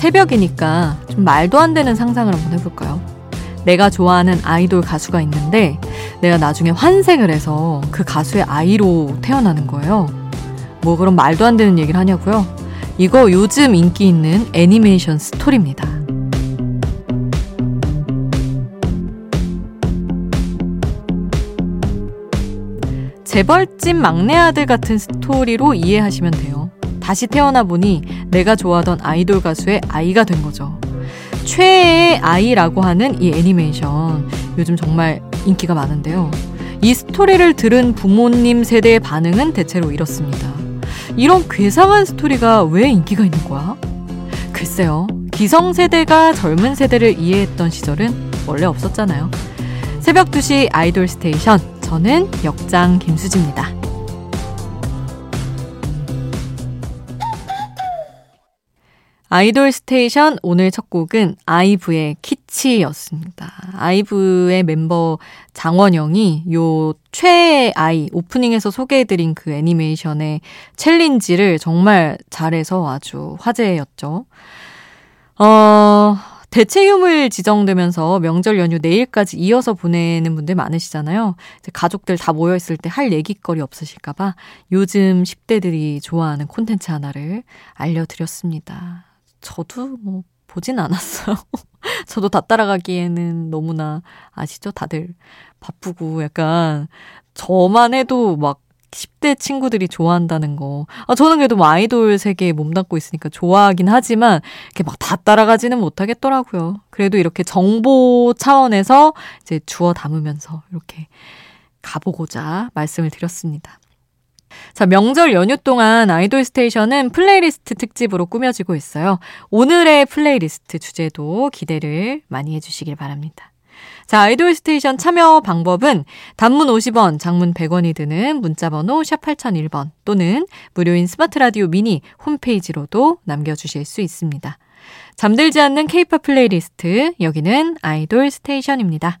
새벽이니까 좀 말도 안 되는 상상을 한번 해볼까요? 내가 좋아하는 아이돌 가수가 있는데 내가 나중에 환생을 해서 그 가수의 아이로 태어나는 거예요. 뭐 그런 말도 안 되는 얘기를 하냐고요? 이거 요즘 인기 있는 애니메이션 스토리입니다. 재벌집 막내 아들 같은 스토리로 이해하시면 돼요. 다시 태어나 보니 내가 좋아하던 아이돌 가수의 아이가 된 거죠. 최애의 아이라고 하는 이 애니메이션 요즘 정말 인기가 많은데요. 이 스토리를 들은 부모님 세대의 반응은 대체로 이렇습니다. 이런 괴상한 스토리가 왜 인기가 있는 거야? 글쎄요. 기성세대가 젊은 세대를 이해했던 시절은 원래 없었잖아요. 새벽 2시 아이돌 스테이션. 저는 역장 김수지입니다. 아이돌 스테이션 오늘 첫 곡은 아이브의 키치였습니다. 아이브의 멤버 장원영이 요 최애의 아이 오프닝에서 소개해드린 그 애니메이션의 챌린지를 정말 잘해서 아주 화제였죠. 어, 대체휴일 지정되면서 명절 연휴 내일까지 이어서 보내는 분들 많으시잖아요. 가족들 다 모여있을 때 할 얘기거리 없으실까봐 요즘 10대들이 좋아하는 콘텐츠 하나를 알려드렸습니다. 저도 뭐 보진 않았어요. 저도 다 따라가기에는 너무나 아시죠? 다들 바쁘고 약간 저만 해도 막 10대 친구들이 좋아한다는 거. 아, 저는 그래도 뭐 아이돌 세계에 몸담고 있으니까 좋아하긴 하지만, 이렇게 막 다 따라가지는 못하겠더라고요. 그래도 이렇게 정보 차원에서 이제 주워 담으면서 이렇게 가보고자 말씀을 드렸습니다. 자, 명절 연휴 동안 아이돌 스테이션은 플레이리스트 특집으로 꾸며지고 있어요. 오늘의 플레이리스트 주제도 기대를 많이 해주시길 바랍니다. 자, 아이돌 스테이션 참여 방법은 단문 50원, 장문 100원이 드는 문자번호 샵 8001번 또는 무료인 스마트 라디오 미니 홈페이지로도 남겨주실 수 있습니다. 잠들지 않는 케이팝 플레이리스트, 여기는 아이돌 스테이션입니다.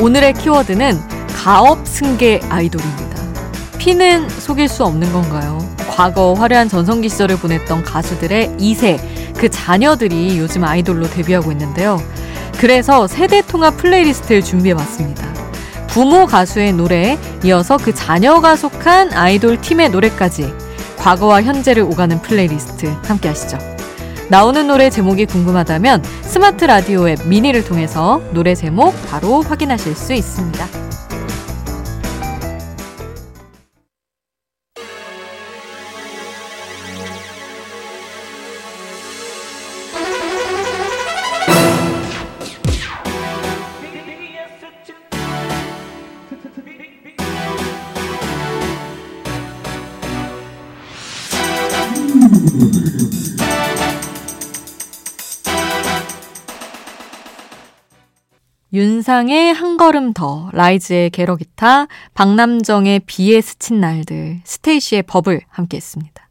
오늘의 키워드는 가업 승계 아이돌입니다. 피는 속일 수 없는 건가요? 과거 화려한 전성기 시절을 보냈던 가수들의 2세, 그 자녀들이 요즘 아이돌로 데뷔하고 있는데요. 그래서 세대 통합 플레이리스트를 준비해봤습니다. 부모 가수의 노래에 이어서 그 자녀가 속한 아이돌 팀의 노래까지 과거와 현재를 오가는 플레이리스트 함께 하시죠. 나오는 노래 제목이 궁금하다면 스마트 라디오 앱 미니를 통해서 노래 제목 바로 확인하실 수 있습니다. 윤상의 한 걸음 더, 라이즈의 Get A Guitar, 박남정의 비에 스친 날들, 스테이시의 버블 함께 했습니다.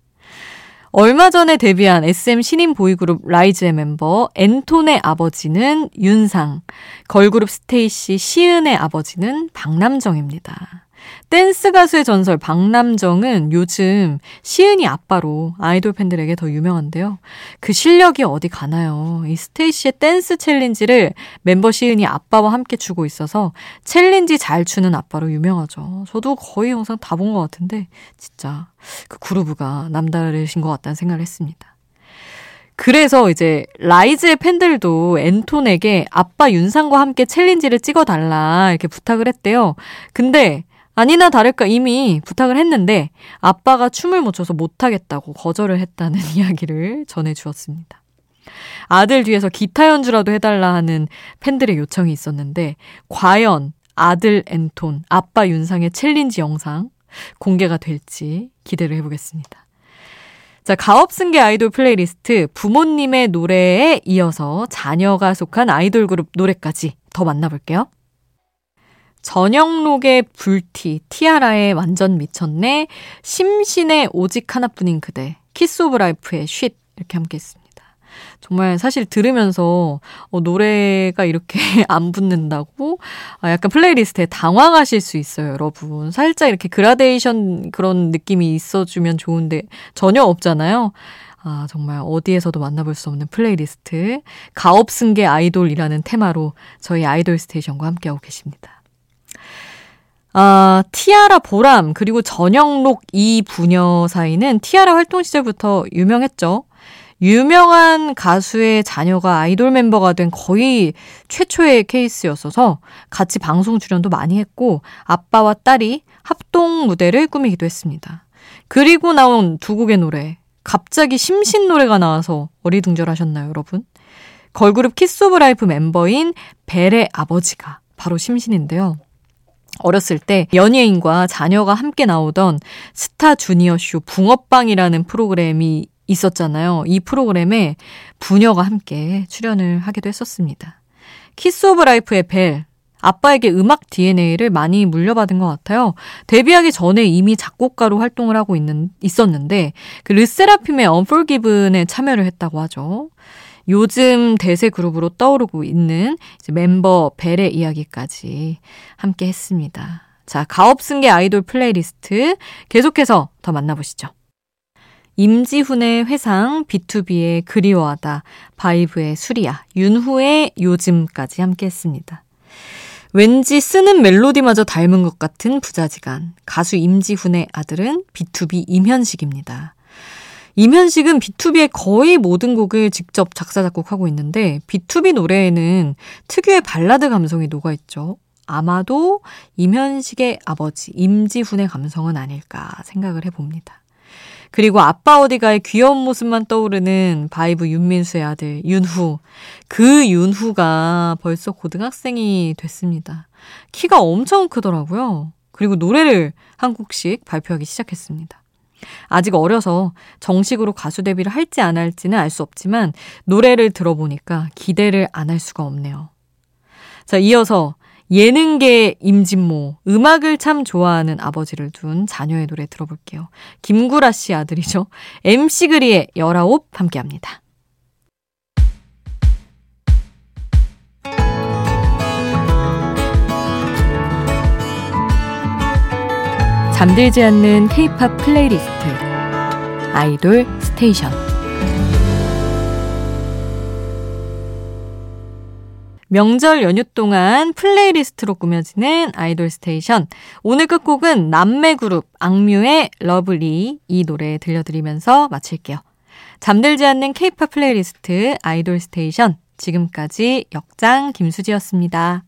얼마 전에 데뷔한 SM 신인 보이그룹 라이즈의 멤버 앤톤의 아버지는 윤상, 걸그룹 스테이시 시은의 아버지는 박남정입니다. 댄스 가수의 전설 박남정은 요즘 시은이 아빠로 아이돌 팬들에게 더 유명한데요. 그 실력이 어디 가나요? 이 스테이시의 댄스 챌린지를 멤버 시은이 아빠와 함께 추고 있어서 챌린지 잘 추는 아빠로 유명하죠. 저도 거의 영상 다 본 것 같은데 진짜 그 그루브가 남다르신 것 같다는 생각을 했습니다. 그래서 이제 라이즈의 팬들도 앤톤에게 아빠 윤상과 함께 챌린지를 찍어달라 이렇게 부탁을 했대요. 근데 아니나 다를까 이미 부탁을 했는데 아빠가 춤을 못 춰서 못하겠다고 거절을 했다는 이야기를 전해주었습니다. 아들 뒤에서 기타 연주라도 해달라 하는 팬들의 요청이 있었는데 과연 아들 앤톤, 아빠 윤상의 챌린지 영상 공개가 될지 기대를 해보겠습니다. 자, 가업승계 아이돌 플레이리스트 부모님의 노래에 이어서 자녀가 속한 아이돌 그룹 노래까지 더 만나볼게요. 전영록의 불티, 티아라의 완전 미쳤네, 심신의 오직 하나뿐인 그대, 키스 오브 라이프의 쉿 이렇게 함께 했습니다. 정말 사실 들으면서 어, 노래가 이렇게 안 붙는다고 아, 약간 플레이리스트에 당황하실 수 있어요, 여러분. 살짝 이렇게 그라데이션 그런 느낌이 있어주면 좋은데 전혀 없잖아요. 아, 정말 어디에서도 만나볼 수 없는 플레이리스트. 가업승계 아이돌이라는 테마로 저희 아이돌 스테이션과 함께하고 계십니다. 아, 티아라 보람, 그리고 전영록 이 부녀 사이는 티아라 활동 시절부터 유명했죠. 유명한 가수의 자녀가 아이돌 멤버가 된 거의 최초의 케이스였어서 같이 방송 출연도 많이 했고 아빠와 딸이 합동 무대를 꾸미기도 했습니다. 그리고 나온 두 곡의 노래. 갑자기 심신 노래가 나와서 어리둥절하셨나요, 여러분? 걸그룹 키스 오브 라이프 멤버인 벨의 아버지가 바로 심신인데요. 어렸을 때 연예인과 자녀가 함께 나오던 스타 주니어 쇼 붕어빵이라는 프로그램이 있었잖아요. 이 프로그램에 부녀가 함께 출연을 하기도 했었습니다. 키스 오브 라이프의 벨. 아빠에게 음악 DNA를 많이 물려받은 것 같아요. 데뷔하기 전에 이미 작곡가로 활동을 하고 있는, 있었는데, 그 르세라핌의 Unforgiven에 참여를 했다고 하죠. 요즘 대세 그룹으로 떠오르고 있는 멤버 벨의 이야기까지 함께 했습니다. 자, 가업승계 아이돌 플레이리스트 계속해서 더 만나보시죠. 임지훈의 회상, B2B의 그리워하다, 바이브의 술이야, 윤후의 요즘까지 함께 했습니다. 왠지 쓰는 멜로디마저 닮은 것 같은 부자지간. 가수 임지훈의 아들은 BTOB 임현식입니다. 임현식은 BTOB의 거의 모든 곡을 직접 작사, 작곡하고 있는데, BTOB 노래에는 특유의 발라드 감성이 녹아 있죠. 아마도 임현식의 아버지, 임지훈의 감성은 아닐까 생각을 해봅니다. 그리고 아빠 어디가의 귀여운 모습만 떠오르는 바이브 윤민수의 아들 윤후. 그 윤후가 벌써 고등학생이 됐습니다. 키가 엄청 크더라고요. 그리고 노래를 한 곡씩 발표하기 시작했습니다. 아직 어려서 정식으로 가수 데뷔를 할지 안 할지는 알 수 없지만 노래를 들어보니까 기대를 안 할 수가 없네요. 자, 이어서 예능계 임진모, 음악을 참 좋아하는 아버지를 둔 자녀의 노래 들어볼게요. 김구라 씨 아들이죠. MC 그리의 열아홉 함께 합니다. 잠들지 않는 K-pop playlist Idol Station 명절 연휴 동안 playlist로 꾸며지는 Idol Station. 오늘 끝곡은 남매 그룹 AKMU의 Love Lee 이 노래 들려드리면서 마칠게요. 잠들지 않는 K-pop playlist Idol Station. 지금까지 역장 김수지였습니다.